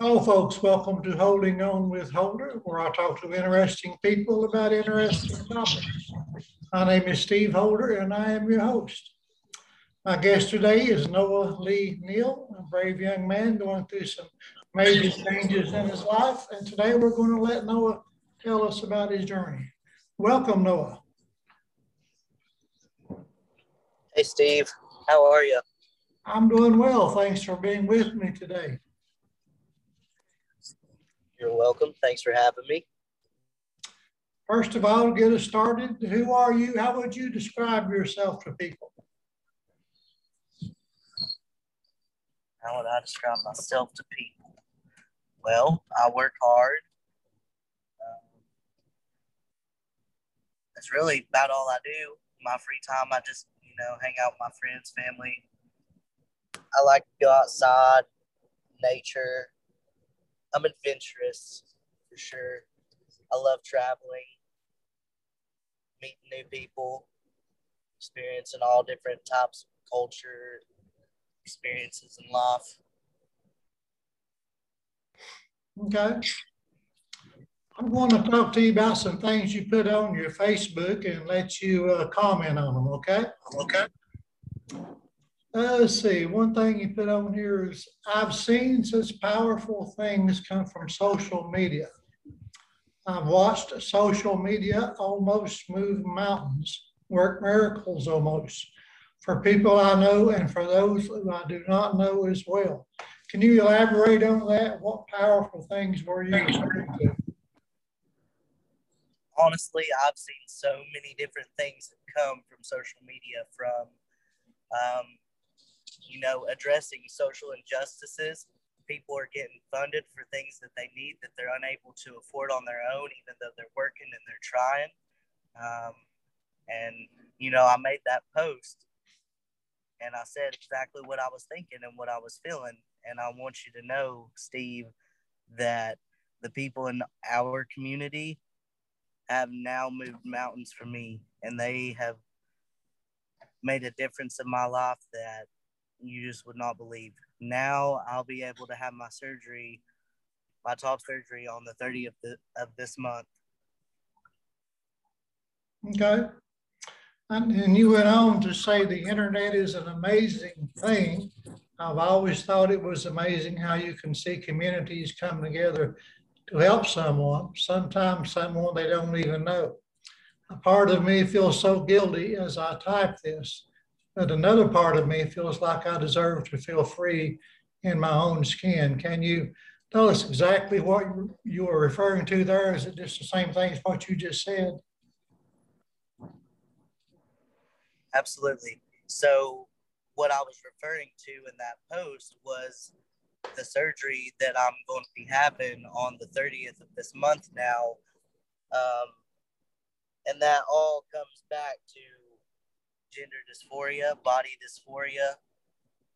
Hello, folks. Welcome to Holding On with Holder, where I talk to interesting people about interesting topics. My name is Steve Holder, and I am your host. My guest today is Noah Lee Neal, a brave young man going through some major changes in his life. And today we're going to let Noah tell us about his journey. Welcome, Noah. Hey, Steve. How are you? I'm doing well. Thanks for being with me today. You're welcome. Thanks for having me. First of all, get us started. Who are you? How would you describe yourself to people? How would I describe myself to people? Well, I work hard. Um, that's really about all I do. My free time, I just, you know, hang out with my friends, family. I like to go outside, nature. I'm adventurous for sure. I love traveling, meeting new people, experiencing all different types of culture, experiences in life. Okay. I'm going to talk to you about some things you put on your Facebook and let you uh, comment on them, okay? Okay. Uh, let's see, one thing you put on here is I've seen such powerful things come from social media. I've watched social media almost move mountains, work miracles almost for people I know and for those who I do not know as well. Can you elaborate on that? What powerful things were you referring to? Honestly, I've seen so many different things come from social media from, um, you know, addressing social injustices. People are getting funded for things that they need that they're unable to afford on their own, even though they're working and they're trying. Um, and, you know, I made that post and I said exactly what I was thinking and what I was feeling. And I want you to know, Steve, that the people in our community have now moved mountains for me and they have made a difference in my life that you just would not believe. Now I'll be able to have my surgery, my top surgery on the 30th of this month. Okay. And, and you went on to say the internet is an amazing thing. I've always thought it was amazing how you can see communities come together to help someone, sometimes someone they don't even know. A part of me feels so guilty as I type this, but another part of me feels like I deserve to feel free in my own skin. Can you tell us exactly what you were referring to there? Is it just the same thing as what you just said? Absolutely. So, what I was referring to in that post was the surgery that I'm going to be having on the 30th of this month now. Um, and that all comes back to gender dysphoria, body dysphoria.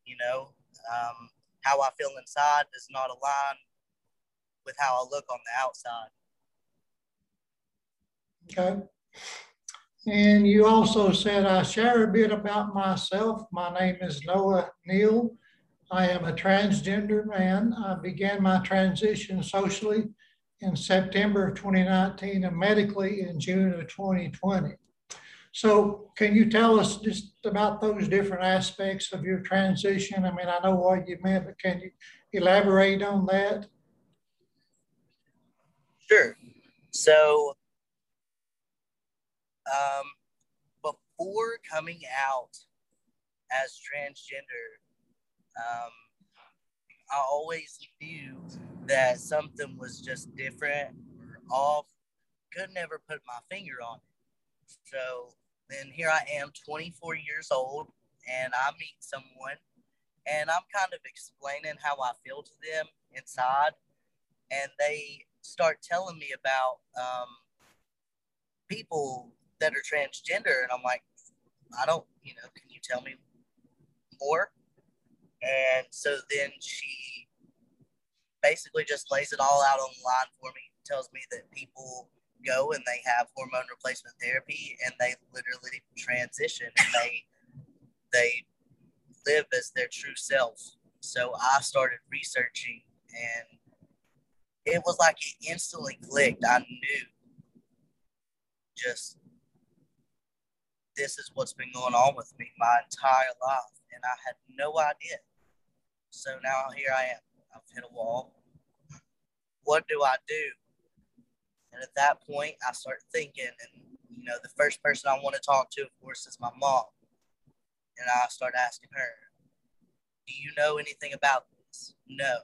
You know, um, how I feel inside does not align with how I look on the outside. Okay. And you also said, I share a bit about myself. My name is Noah Neal. I am a transgender man. I began my transition socially in September of 2019 and medically in June of 2020. So, can you tell us just about those different aspects of your transition? I mean, I know what you meant, but can you elaborate on that? Sure. So, um, before coming out as transgender, um, I always knew that something was just different or off. Could never put my finger on it. So then here I am, 24 years old, and I meet someone, and I'm kind of explaining how I feel to them inside, and they start telling me about um, people that are transgender. And I'm like, I don't, you know, can you tell me more? And so then she basically just lays it all out on the line for me, tells me that people go and they have hormone replacement therapy and they literally transition and they they live as their true self. So I started researching and it was like it instantly clicked. I knew just this is what's been going on with me my entire life, and I had no idea. So now here I am. I've hit a wall. What do I do? And at that point, I start thinking, and you know, the first person I want to talk to, of course, is my mom. And I start asking her, Do you know anything about this? No.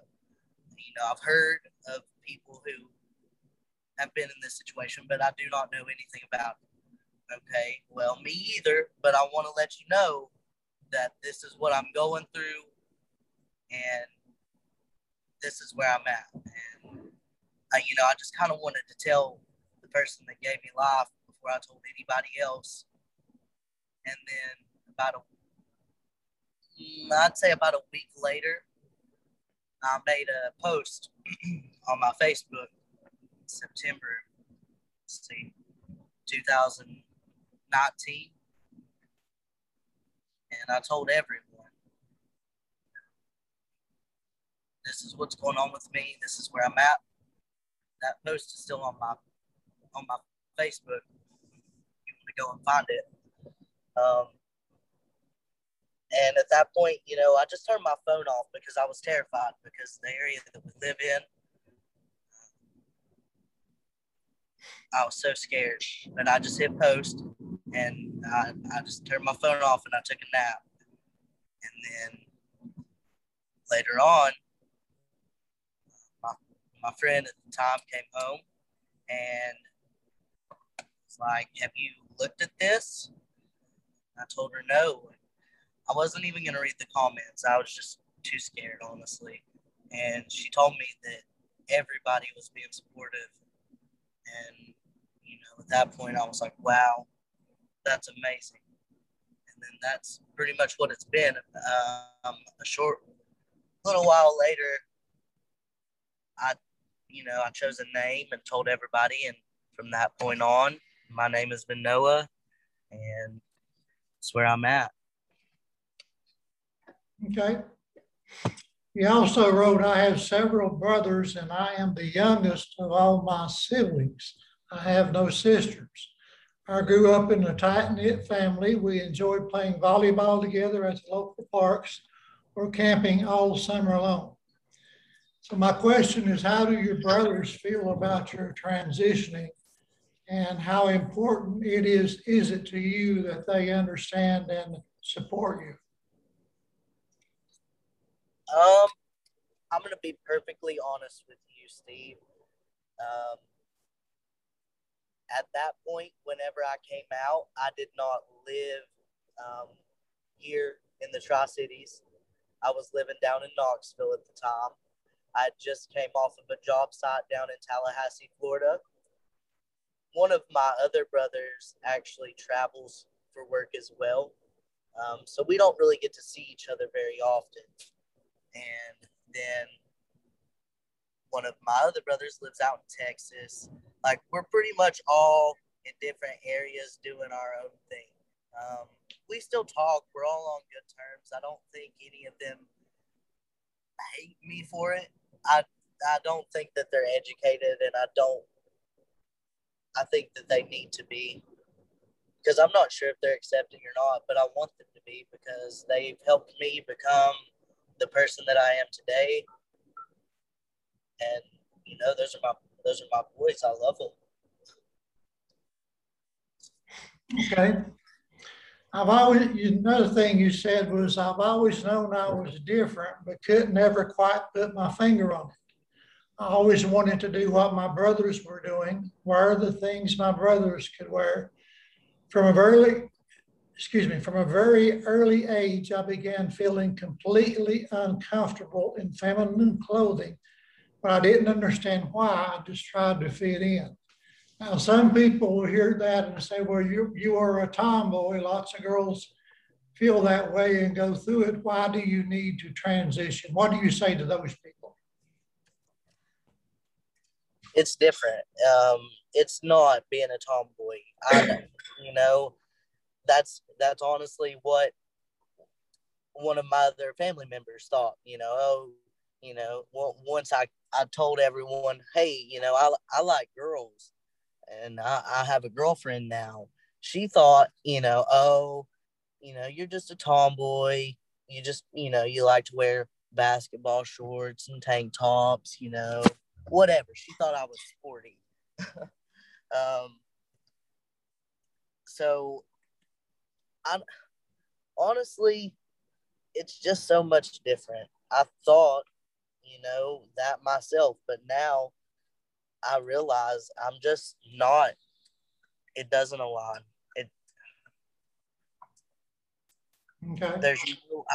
You know, I've heard of people who have been in this situation, but I do not know anything about it. Okay, well, me either, but I want to let you know that this is what I'm going through and this is where I'm at. And, I, you know, I just kind of wanted to tell the person that gave me life before I told anybody else. And then about a, mm, I'd say about a week later, I made a post on my Facebook, September, see, 2019. And I told everyone, this is what's going on with me. This is where I'm at. That post is still on my on my Facebook. You want to go and find it. Um, and at that point, you know, I just turned my phone off because I was terrified because the area that we live in, I was so scared. But I just hit post and I, I just turned my phone off and I took a nap. And then later on, my, friend at the time came home and was like, Have you looked at this? I told her no. I wasn't even going to read the comments. I was just too scared, honestly. And she told me that everybody was being supportive. And, you know, at that point, I was like, wow, that's amazing. And then that's pretty much what it's been. Um, a short little while later, I, you know, I chose a name and told everybody. And from that point on, my name has been Noah. And it's where I'm at. Okay. He also wrote, I have several brothers and I am the youngest of all my siblings. I have no sisters. I grew up in a tight knit family. We enjoyed playing volleyball together at the local parks or camping all summer long. So, my question is how do your brothers feel about your transitioning and how important it is, is it to you that they understand and support you? Um, I'm gonna be perfectly honest with you, Steve. Um, at that point, whenever I came out, I did not live um, here in the Tri Cities. I was living down in Knoxville at the time. I just came off of a job site down in Tallahassee, Florida. One of my other brothers actually travels for work as well. Um, so we don't really get to see each other very often and then one of my other brothers lives out in Texas. Like we're pretty much all in different areas doing our own thing. Um, we still talk. We're all on good terms. I don't think any of them hate me for it. I I don't think that they're educated, and I don't. I think that they need to be, because I'm not sure if they're accepting or not. But I want them to be because they've helped me become the person that I am today. And you know, those are my those are my boys. I love them. Okay. I've always another thing you said was I've always known I was different, but couldn't ever quite put my finger on it. I always wanted to do what my brothers were doing, wear the things my brothers could wear. From a very excuse me, from a very early age, I began feeling completely uncomfortable in feminine clothing, but I didn't understand why. I just tried to fit in. Now, some people will hear that and say, well, you, you are a tomboy. Lots of girls feel that way and go through it. Why do you need to transition? What do you say to those people? It's different. Um, it's not being a tomboy. I, you know, that's that's honestly what one of my other family members thought. You know, oh, you know, once I I told everyone, hey, you know, I, I like girls and I, I have a girlfriend now. She thought, you know, oh, you know, you're just a tomboy. You just, you know, you like to wear basketball shorts and tank tops, you know, whatever. She thought I was sporty. um, so I honestly, it's just so much different. I thought, you know, that myself, but now I realize I'm just not. It doesn't align. It. Okay. There's.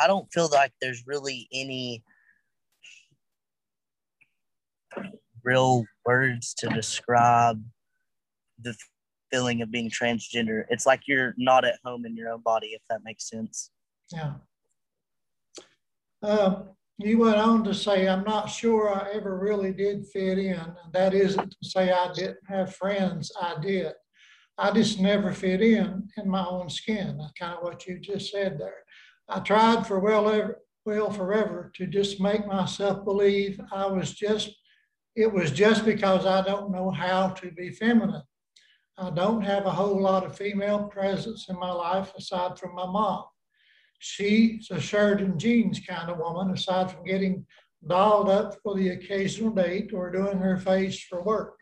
I don't feel like there's really any real words to describe the feeling of being transgender. It's like you're not at home in your own body, if that makes sense. Yeah. Um, you went on to say, I'm not sure I ever really did fit in. And that isn't to say I didn't have friends, I did. I just never fit in in my own skin. That's kind of what you just said there. I tried for well, ever, well forever to just make myself believe I was just, it was just because I don't know how to be feminine. I don't have a whole lot of female presence in my life aside from my mom. She's a shirt and jeans kind of woman, aside from getting dolled up for the occasional date or doing her face for work.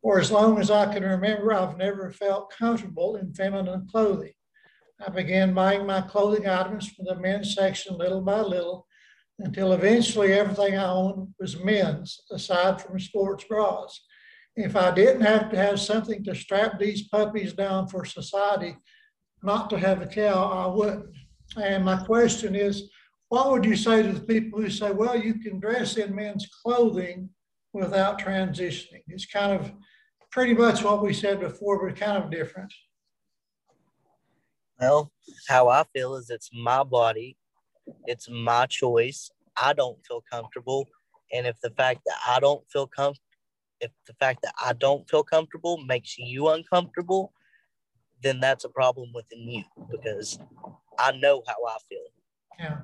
For as long as I can remember, I've never felt comfortable in feminine clothing. I began buying my clothing items from the men's section little by little until eventually everything I owned was men's, aside from sports bras. If I didn't have to have something to strap these puppies down for society, not to have a cow, I wouldn't. And my question is, what would you say to the people who say, well, you can dress in men's clothing without transitioning? It's kind of pretty much what we said before, but kind of different. Well, how I feel is it's my body, it's my choice. I don't feel comfortable. And if the fact that I don't feel comfortable, if the fact that I don't feel comfortable makes you uncomfortable, then that's a problem within you because I know how I feel. Yeah.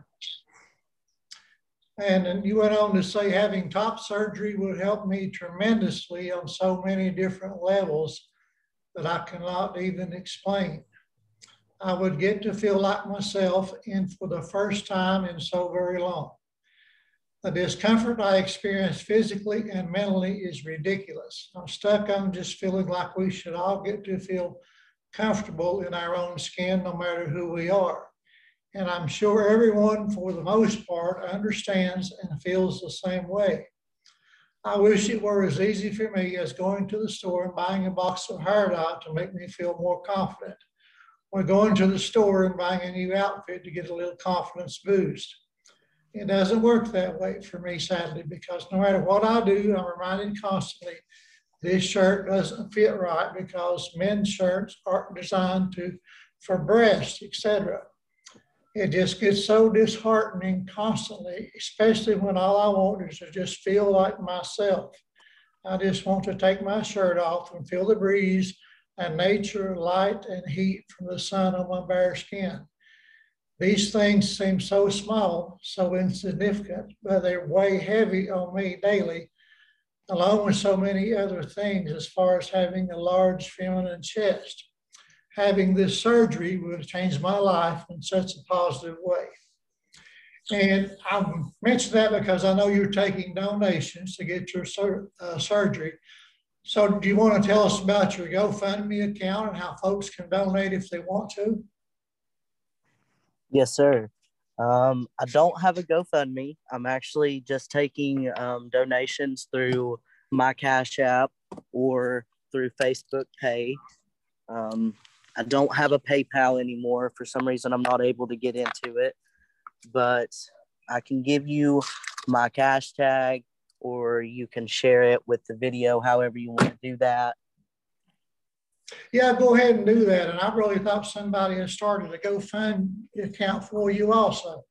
And, and you went on to say having top surgery would help me tremendously on so many different levels that I cannot even explain. I would get to feel like myself and for the first time in so very long. The discomfort I experience physically and mentally is ridiculous. I'm stuck on just feeling like we should all get to feel comfortable in our own skin, no matter who we are. And I'm sure everyone, for the most part, understands and feels the same way. I wish it were as easy for me as going to the store and buying a box of hair dye to make me feel more confident, or going to the store and buying a new outfit to get a little confidence boost. It doesn't work that way for me, sadly, because no matter what I do, I'm reminded constantly this shirt doesn't fit right because men's shirts aren't designed to for breasts, etc. It just gets so disheartening constantly, especially when all I want is to just feel like myself. I just want to take my shirt off and feel the breeze and nature, light, and heat from the sun on my bare skin. These things seem so small, so insignificant, but they weigh heavy on me daily along with so many other things as far as having a large feminine chest. Having this surgery would have changed my life in such a positive way. And I mention that because I know you're taking donations to get your sur- uh, surgery. So, do you want to tell us about your GoFundMe account and how folks can donate if they want to? Yes, sir. Um, I don't have a GoFundMe. I'm actually just taking um, donations through my Cash App or through Facebook Pay. Um, I don't have a PayPal anymore. For some reason, I'm not able to get into it, but I can give you my cash tag or you can share it with the video, however you want to do that. Yeah, go ahead and do that. And I really thought somebody had started a GoFund account for you also.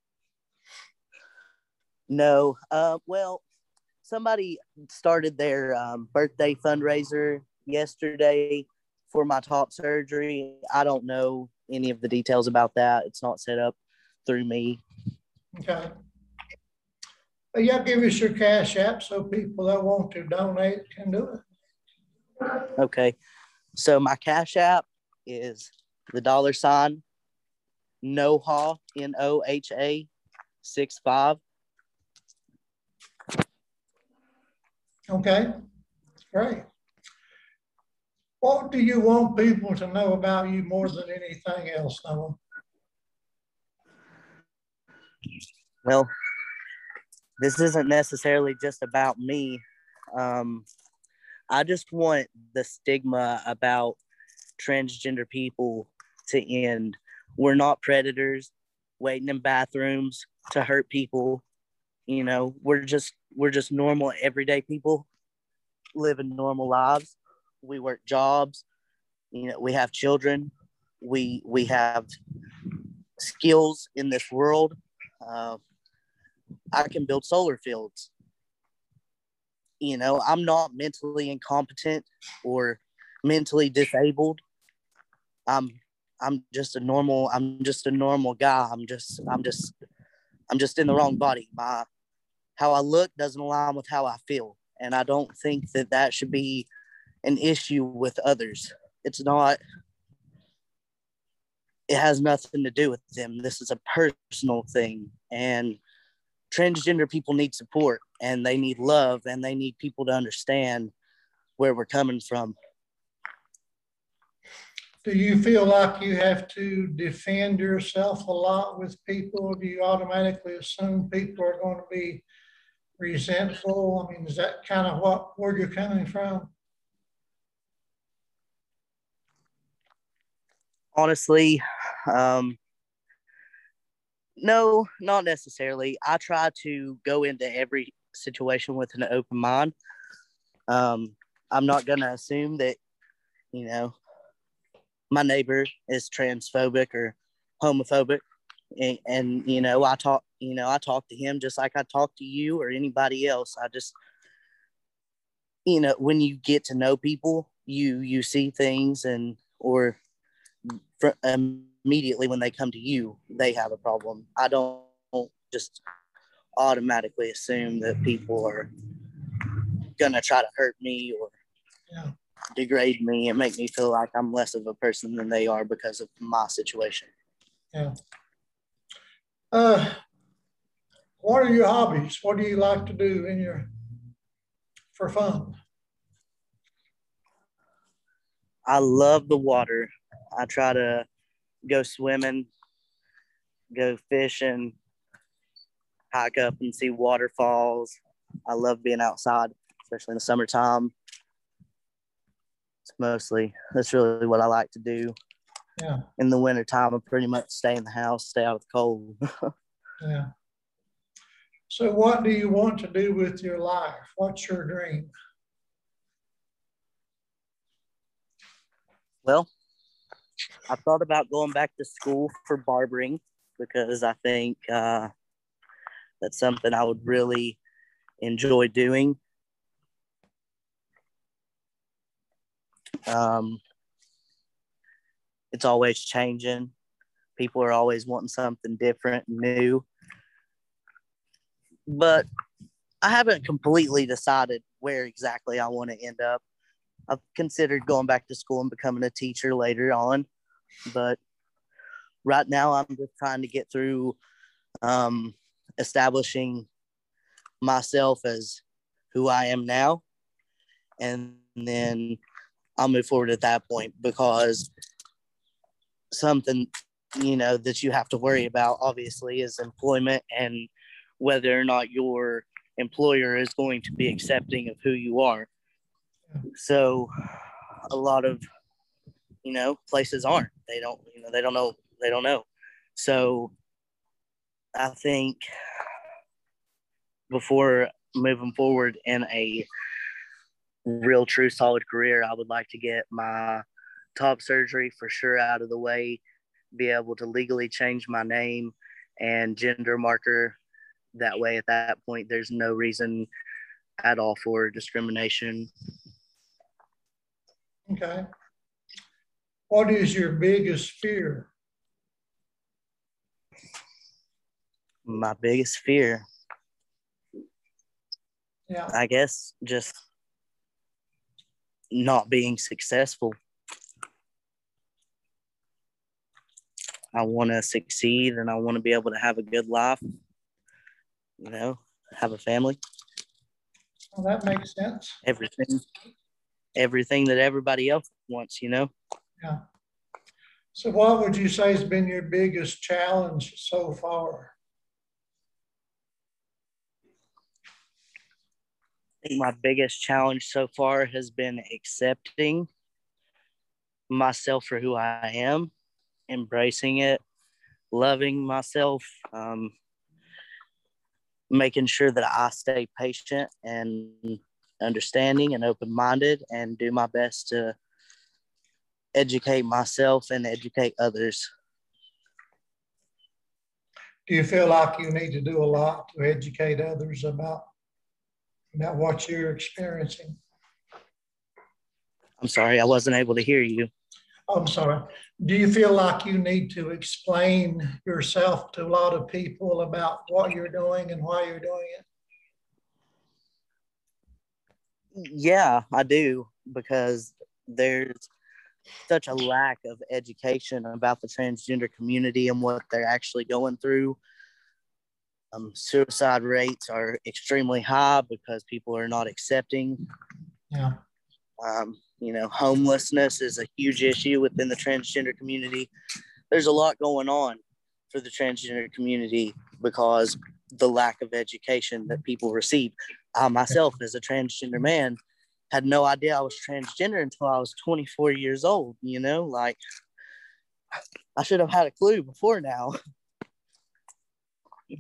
No, uh, well, somebody started their um, birthday fundraiser yesterday for my top surgery. I don't know any of the details about that. It's not set up through me. Okay. Yeah, give us your cash app so people that want to donate can do it. Okay. So my Cash App is the dollar sign NOHA, N O H A, six five. Okay, great. What do you want people to know about you more than anything else, Noah? Well, this isn't necessarily just about me. Um, I just want the stigma about transgender people to end. We're not predators waiting in bathrooms to hurt people. You know, we're just we're just normal everyday people living normal lives. We work jobs. You know, we have children. We we have skills in this world. Uh, I can build solar fields. You know, I'm not mentally incompetent or mentally disabled. I'm I'm just a normal I'm just a normal guy. I'm just I'm just I'm just in the wrong body. My how I look doesn't align with how I feel, and I don't think that that should be an issue with others. It's not it has nothing to do with them. This is a personal thing and transgender people need support and they need love and they need people to understand where we're coming from. Do you feel like you have to defend yourself a lot with people? Do you automatically assume people are going to be resentful? I mean, is that kind of what, where you're coming from? Honestly, um, no, not necessarily. I try to go into every situation with an open mind. Um, I'm not going to assume that, you know, my neighbor is transphobic or homophobic. And, and, you know, I talk, you know, I talk to him just like I talk to you or anybody else. I just, you know, when you get to know people, you you see things and or immediately when they come to you, they have a problem. I don't just automatically assume that people are gonna try to hurt me or Yeah. degrade me and make me feel like I'm less of a person than they are because of my situation. Uh, what are your hobbies? What do you like to do in your, for fun? I love the water. I try to go swimming, go fishing, hike up and see waterfalls. I love being outside, especially in the summertime. It's mostly that's really what I like to do. Yeah. In the wintertime, I pretty much stay in the house, stay out of the cold. Yeah. So what do you want to do with your life? What's your dream? Well, I thought about going back to school for barbering because I think uh, that's something I would really enjoy doing. Um, it's always changing. People are always wanting something different, and new. But I haven't completely decided where exactly I want to end up. I've considered going back to school and becoming a teacher later on, but right now I'm just trying to get through um, establishing myself as who I am now, and then I'll move forward at that point because something you know that you have to worry about obviously is employment and whether or not your employer is going to be accepting of who you are. So a lot of you know places aren't. They don't you know they don't know they don't know. So i think before moving forward in a real true solid career i would like to get my top surgery for sure out of the way be able to legally change my name and gender marker. That way at that point there's no reason at all for discrimination. Okay. What is your biggest fear? my biggest fear Yeah. I guess just not being successful. I want to succeed and I want to be able to have a good life, you know, have a family. Well, that makes sense. Everything, everything that everybody else wants, you know. Yeah. So, what would you say has been your biggest challenge so far? I think my biggest challenge so far has been accepting myself for who I am, embracing it, loving myself, um, making sure that I stay patient and understanding and open minded and do my best to educate myself and educate others. Do you feel like you need to do a lot to educate others about about what you're experiencing? I'm sorry, I wasn't able to hear you. I'm sorry. Do you feel like you need to explain yourself to a lot of people about what you're doing and why you're doing it? Yeah, I do because there's such a lack of education about the transgender community and what they're actually going through. Um, suicide rates are extremely high because people are not accepting. Yeah. Um, you know, homelessness is a huge issue within the transgender community. There's a lot going on for the transgender community because the lack of education that people receive. I myself, as a transgender man, had no idea I was transgender until I was 24 years old. You know, like I should have had a clue before now.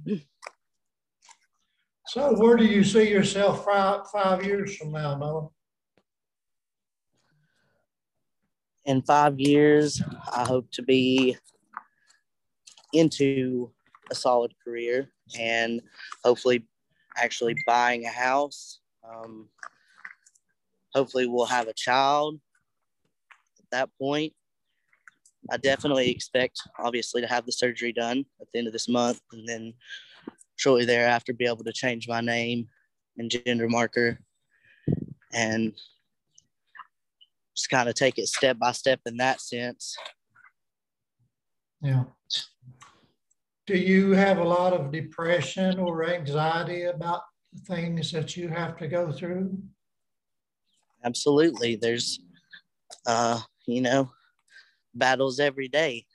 so, where do you see yourself five, five years from now, Noah? In five years, I hope to be into a solid career and hopefully actually buying a house. Um, hopefully we'll have a child at that point. I definitely expect, obviously, to have the surgery done at the end of this month, and then shortly thereafter, be able to change my name and gender marker, and just kind of take it step by step in that sense. Yeah. Do you have a lot of depression or anxiety about the things that you have to go through? Absolutely. There's, uh, you know, battles every day.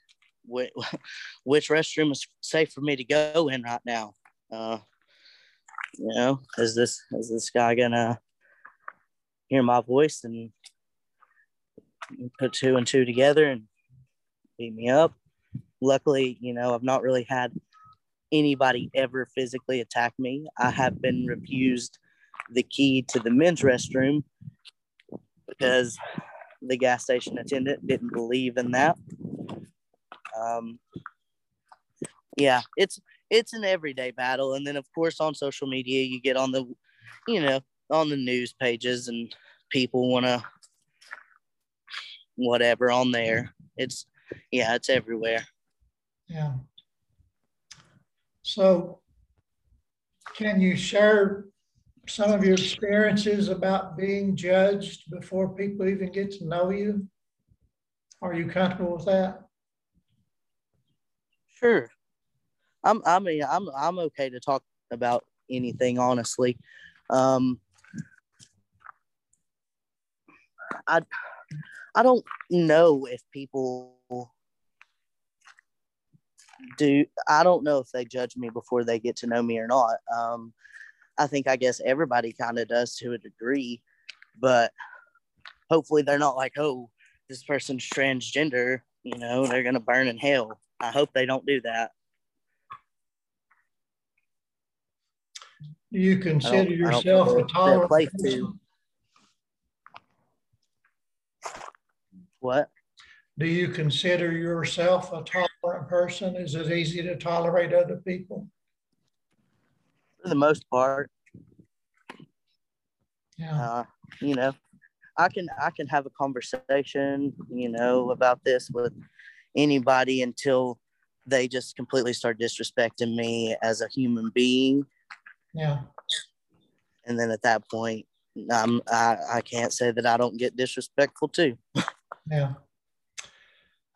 Which, which restroom is safe for me to go in right now? Uh, you know, is this is this guy gonna hear my voice and put two and two together and beat me up? Luckily, you know, I've not really had anybody ever physically attack me. I have been refused the key to the men's restroom because the gas station attendant didn't believe in that. Um, yeah, it's it's an everyday battle, and then of course on social media you get on the, you know, on the news pages and people want to whatever on there. It's yeah, it's everywhere. Yeah. So, can you share some of your experiences about being judged before people even get to know you? Are you comfortable with that? Sure. I'm I mean I'm I'm okay to talk about anything honestly. Um I I don't know if people do I don't know if they judge me before they get to know me or not. Um I think I guess everybody kind of does to a degree, but hopefully they're not like, oh, this person's transgender, you know, they're gonna burn in hell. I hope they don't do that. Do you consider yourself a tolerant person? What? Do you consider yourself a tolerant person? Is it easy to tolerate other people? For the most part. Yeah. Uh, you know, I can I can have a conversation, you know, about this with anybody until they just completely start disrespecting me as a human being. Yeah. and then at that point, um, I, I can't say that I don't get disrespectful too. Yeah.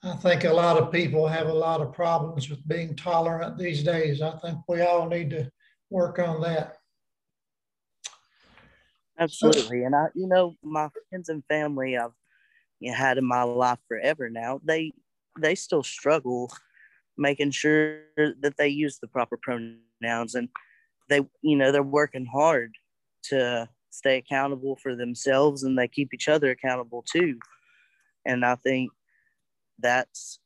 I think a lot of people have a lot of problems with being tolerant these days. I think we all need to work on that. Absolutely. And I, you know, my friends and family I've you know, had in my life forever now, they they still struggle making sure that they use the proper pronouns and they you know they're working hard to stay accountable for themselves and they keep each other accountable too and i think that's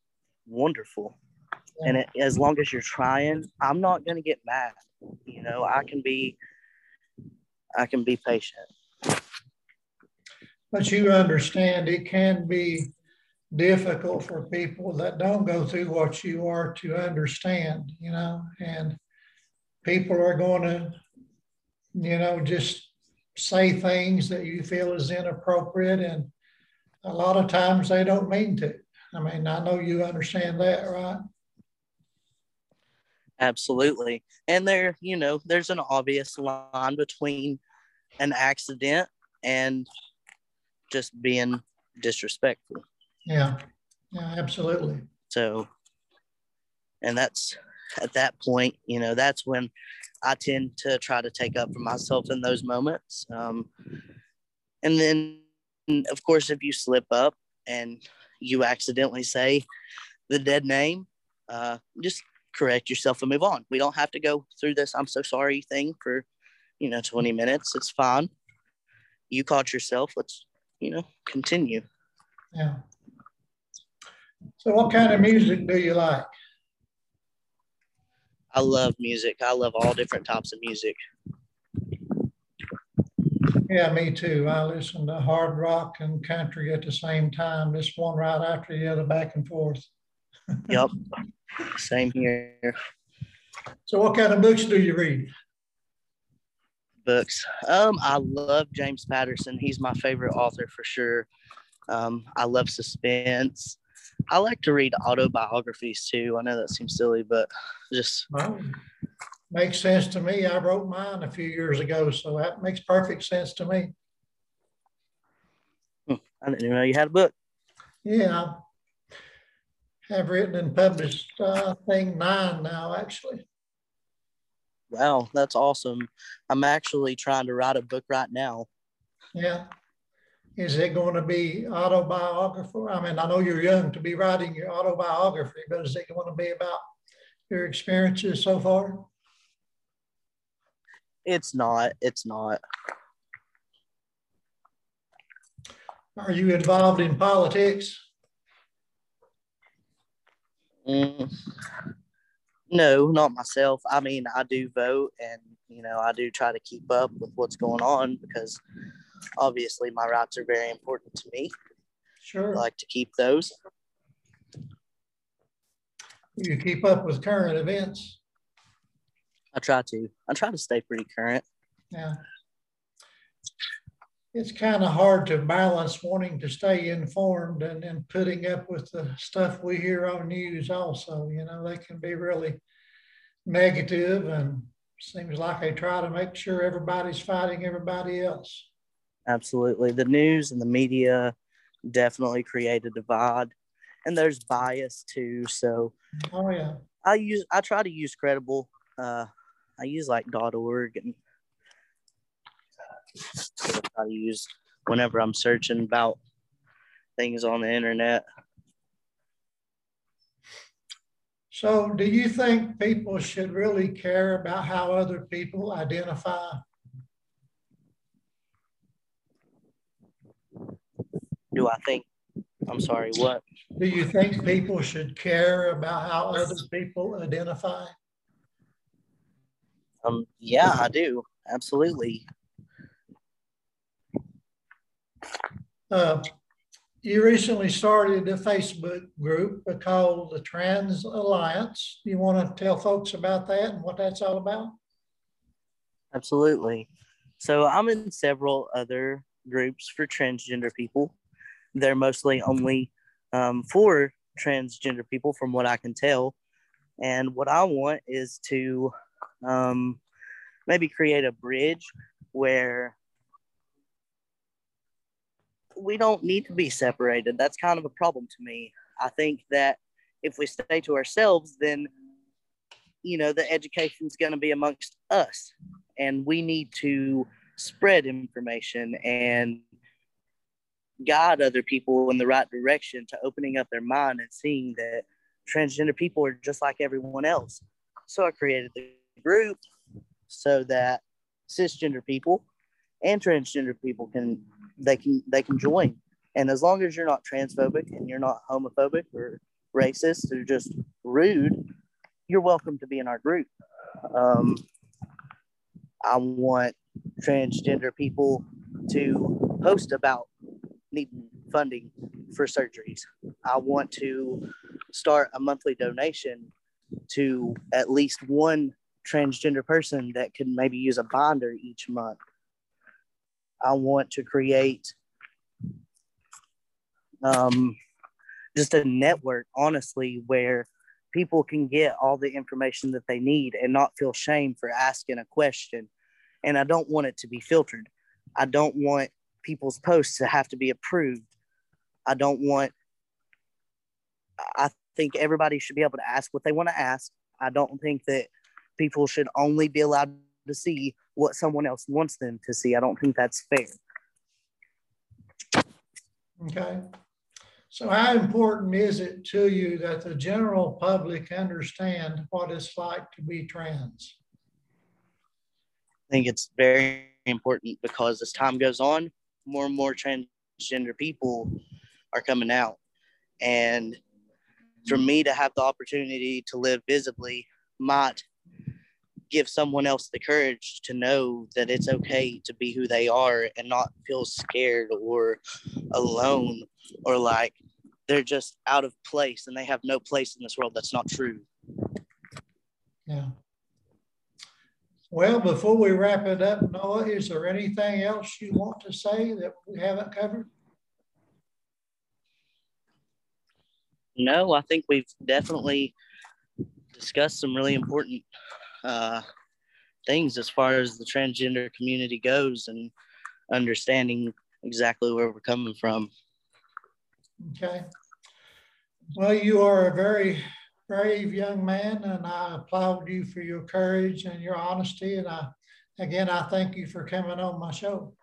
wonderful. And it, as long as you're trying i'm not going to get mad you know i can be i can be patient. But you understand it can be difficult for people that don't go through what you are to understand you know and people are going to you know just say things that you feel is inappropriate and a lot of times they don't mean to. I mean i know you understand that right absolutely. And there you know there's an obvious line between an accident and just being disrespectful. Yeah. Yeah absolutely. So and that's at that point you know that's when I tend to try to take up for myself in those moments. Um, and then, of course, if you slip up and you accidentally say the dead name, uh, just correct yourself and move on. We don't have to go through this I'm so sorry thing for, you know, 20 minutes. It's fine. You caught yourself. Let's, you know, continue. Yeah. So, what kind of music do you like? I love music. I love all different types of music. Yeah, me too. I listen to hard rock and country at the same time, just one right after the other, back and forth. yep. Same here. So, what kind of books do you read? Books. Um, I love James Patterson. He's my favorite author for sure. Um, I love suspense. I like to read autobiographies too. I know that seems silly, but just well, makes sense to me. I wrote mine a few years ago, so that makes perfect sense to me. Hmm, I didn't even know you had a book. Yeah, have written and published, uh, I think nine now, actually. Wow, that's awesome. I'm actually trying to write a book right now. Yeah. Is it going to be autobiography? I mean, I know you're young to be writing your autobiography, but is it going to be about your experiences so far? It's not. It's not. Are you involved in politics? Mm, no, not myself. I mean, I do vote and, you know, I do try to keep up with what's going on because obviously my rights are very important to me. Sure. I like to keep those. You keep up with current events. I try to. I try to stay pretty current. Yeah. It's kind of hard to balance wanting to stay informed and then putting up with the stuff we hear on news also. You know, they can be really negative and seems like they try to make sure everybody's fighting everybody else. Absolutely. The news and the media definitely create a divide. And there's bias too. So oh yeah. I use I try to use credible uh I use like dot .org and I to use whenever I'm searching about things on the internet. So, do you think people should really care about how other people identify do I think? I'm sorry, what? Do you think people should care about how other people identify? Um, yeah, I do. Absolutely. Uh, you recently started a Facebook group called the Trans Alliance. You want to tell folks about that and what that's all about? Absolutely. So I'm in several other groups for transgender people they're mostly only um, for transgender people, from what I can tell. And what I want is to um, maybe create a bridge where we don't need to be separated. That's kind of a problem to me. I think that if we stay to ourselves, then you know the education is going to be amongst us, and we need to spread information and guide other people in the right direction to opening up their mind and seeing that transgender people are just like everyone else. So I created the group so that cisgender people and transgender people can they can they can join. And as long as you're not transphobic and you're not homophobic or racist or just rude, you're welcome to be in our group. Um, I want transgender people to post about needing funding for surgeries. I want to start a monthly donation to at least one transgender person that can maybe use a binder each month. I want to create um, just a network, honestly, where people can get all the information that they need and not feel shame for asking a question. And I don't want it to be filtered. I don't want people's posts to have to be approved. I don't want, I think everybody should be able to ask what they want to ask. I don't think that people should only be allowed to see what someone else wants them to see. I don't think that's fair. Okay. So how important is it to you that the general public understand what it's like to be trans? I think it's very important because as time goes on, more and more transgender people are coming out. And for me to have the opportunity to live visibly might give someone else the courage to know that it's okay to be who they are and not feel scared or alone or like they're just out of place and they have no place in this world. That's not true. Yeah. Well, before we wrap it up, Noah, is there anything else you want to say that we haven't covered? No, I think we've definitely discussed some really important uh, things as far as the transgender community goes and understanding exactly where we're coming from. Okay. Well, you are a very brave young man, and I applaud you for your courage and your honesty. And I, again, I thank you for coming on my show.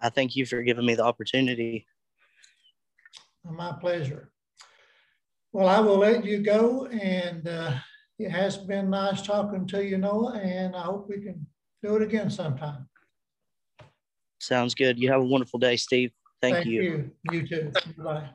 I thank you for giving me the opportunity. My pleasure. Well, I will let you go, and uh, it has been nice talking to you, Noah, and I hope we can do it again sometime. Sounds good. You have a wonderful day, Steve. Thank, Thank you. you. You too. Bye.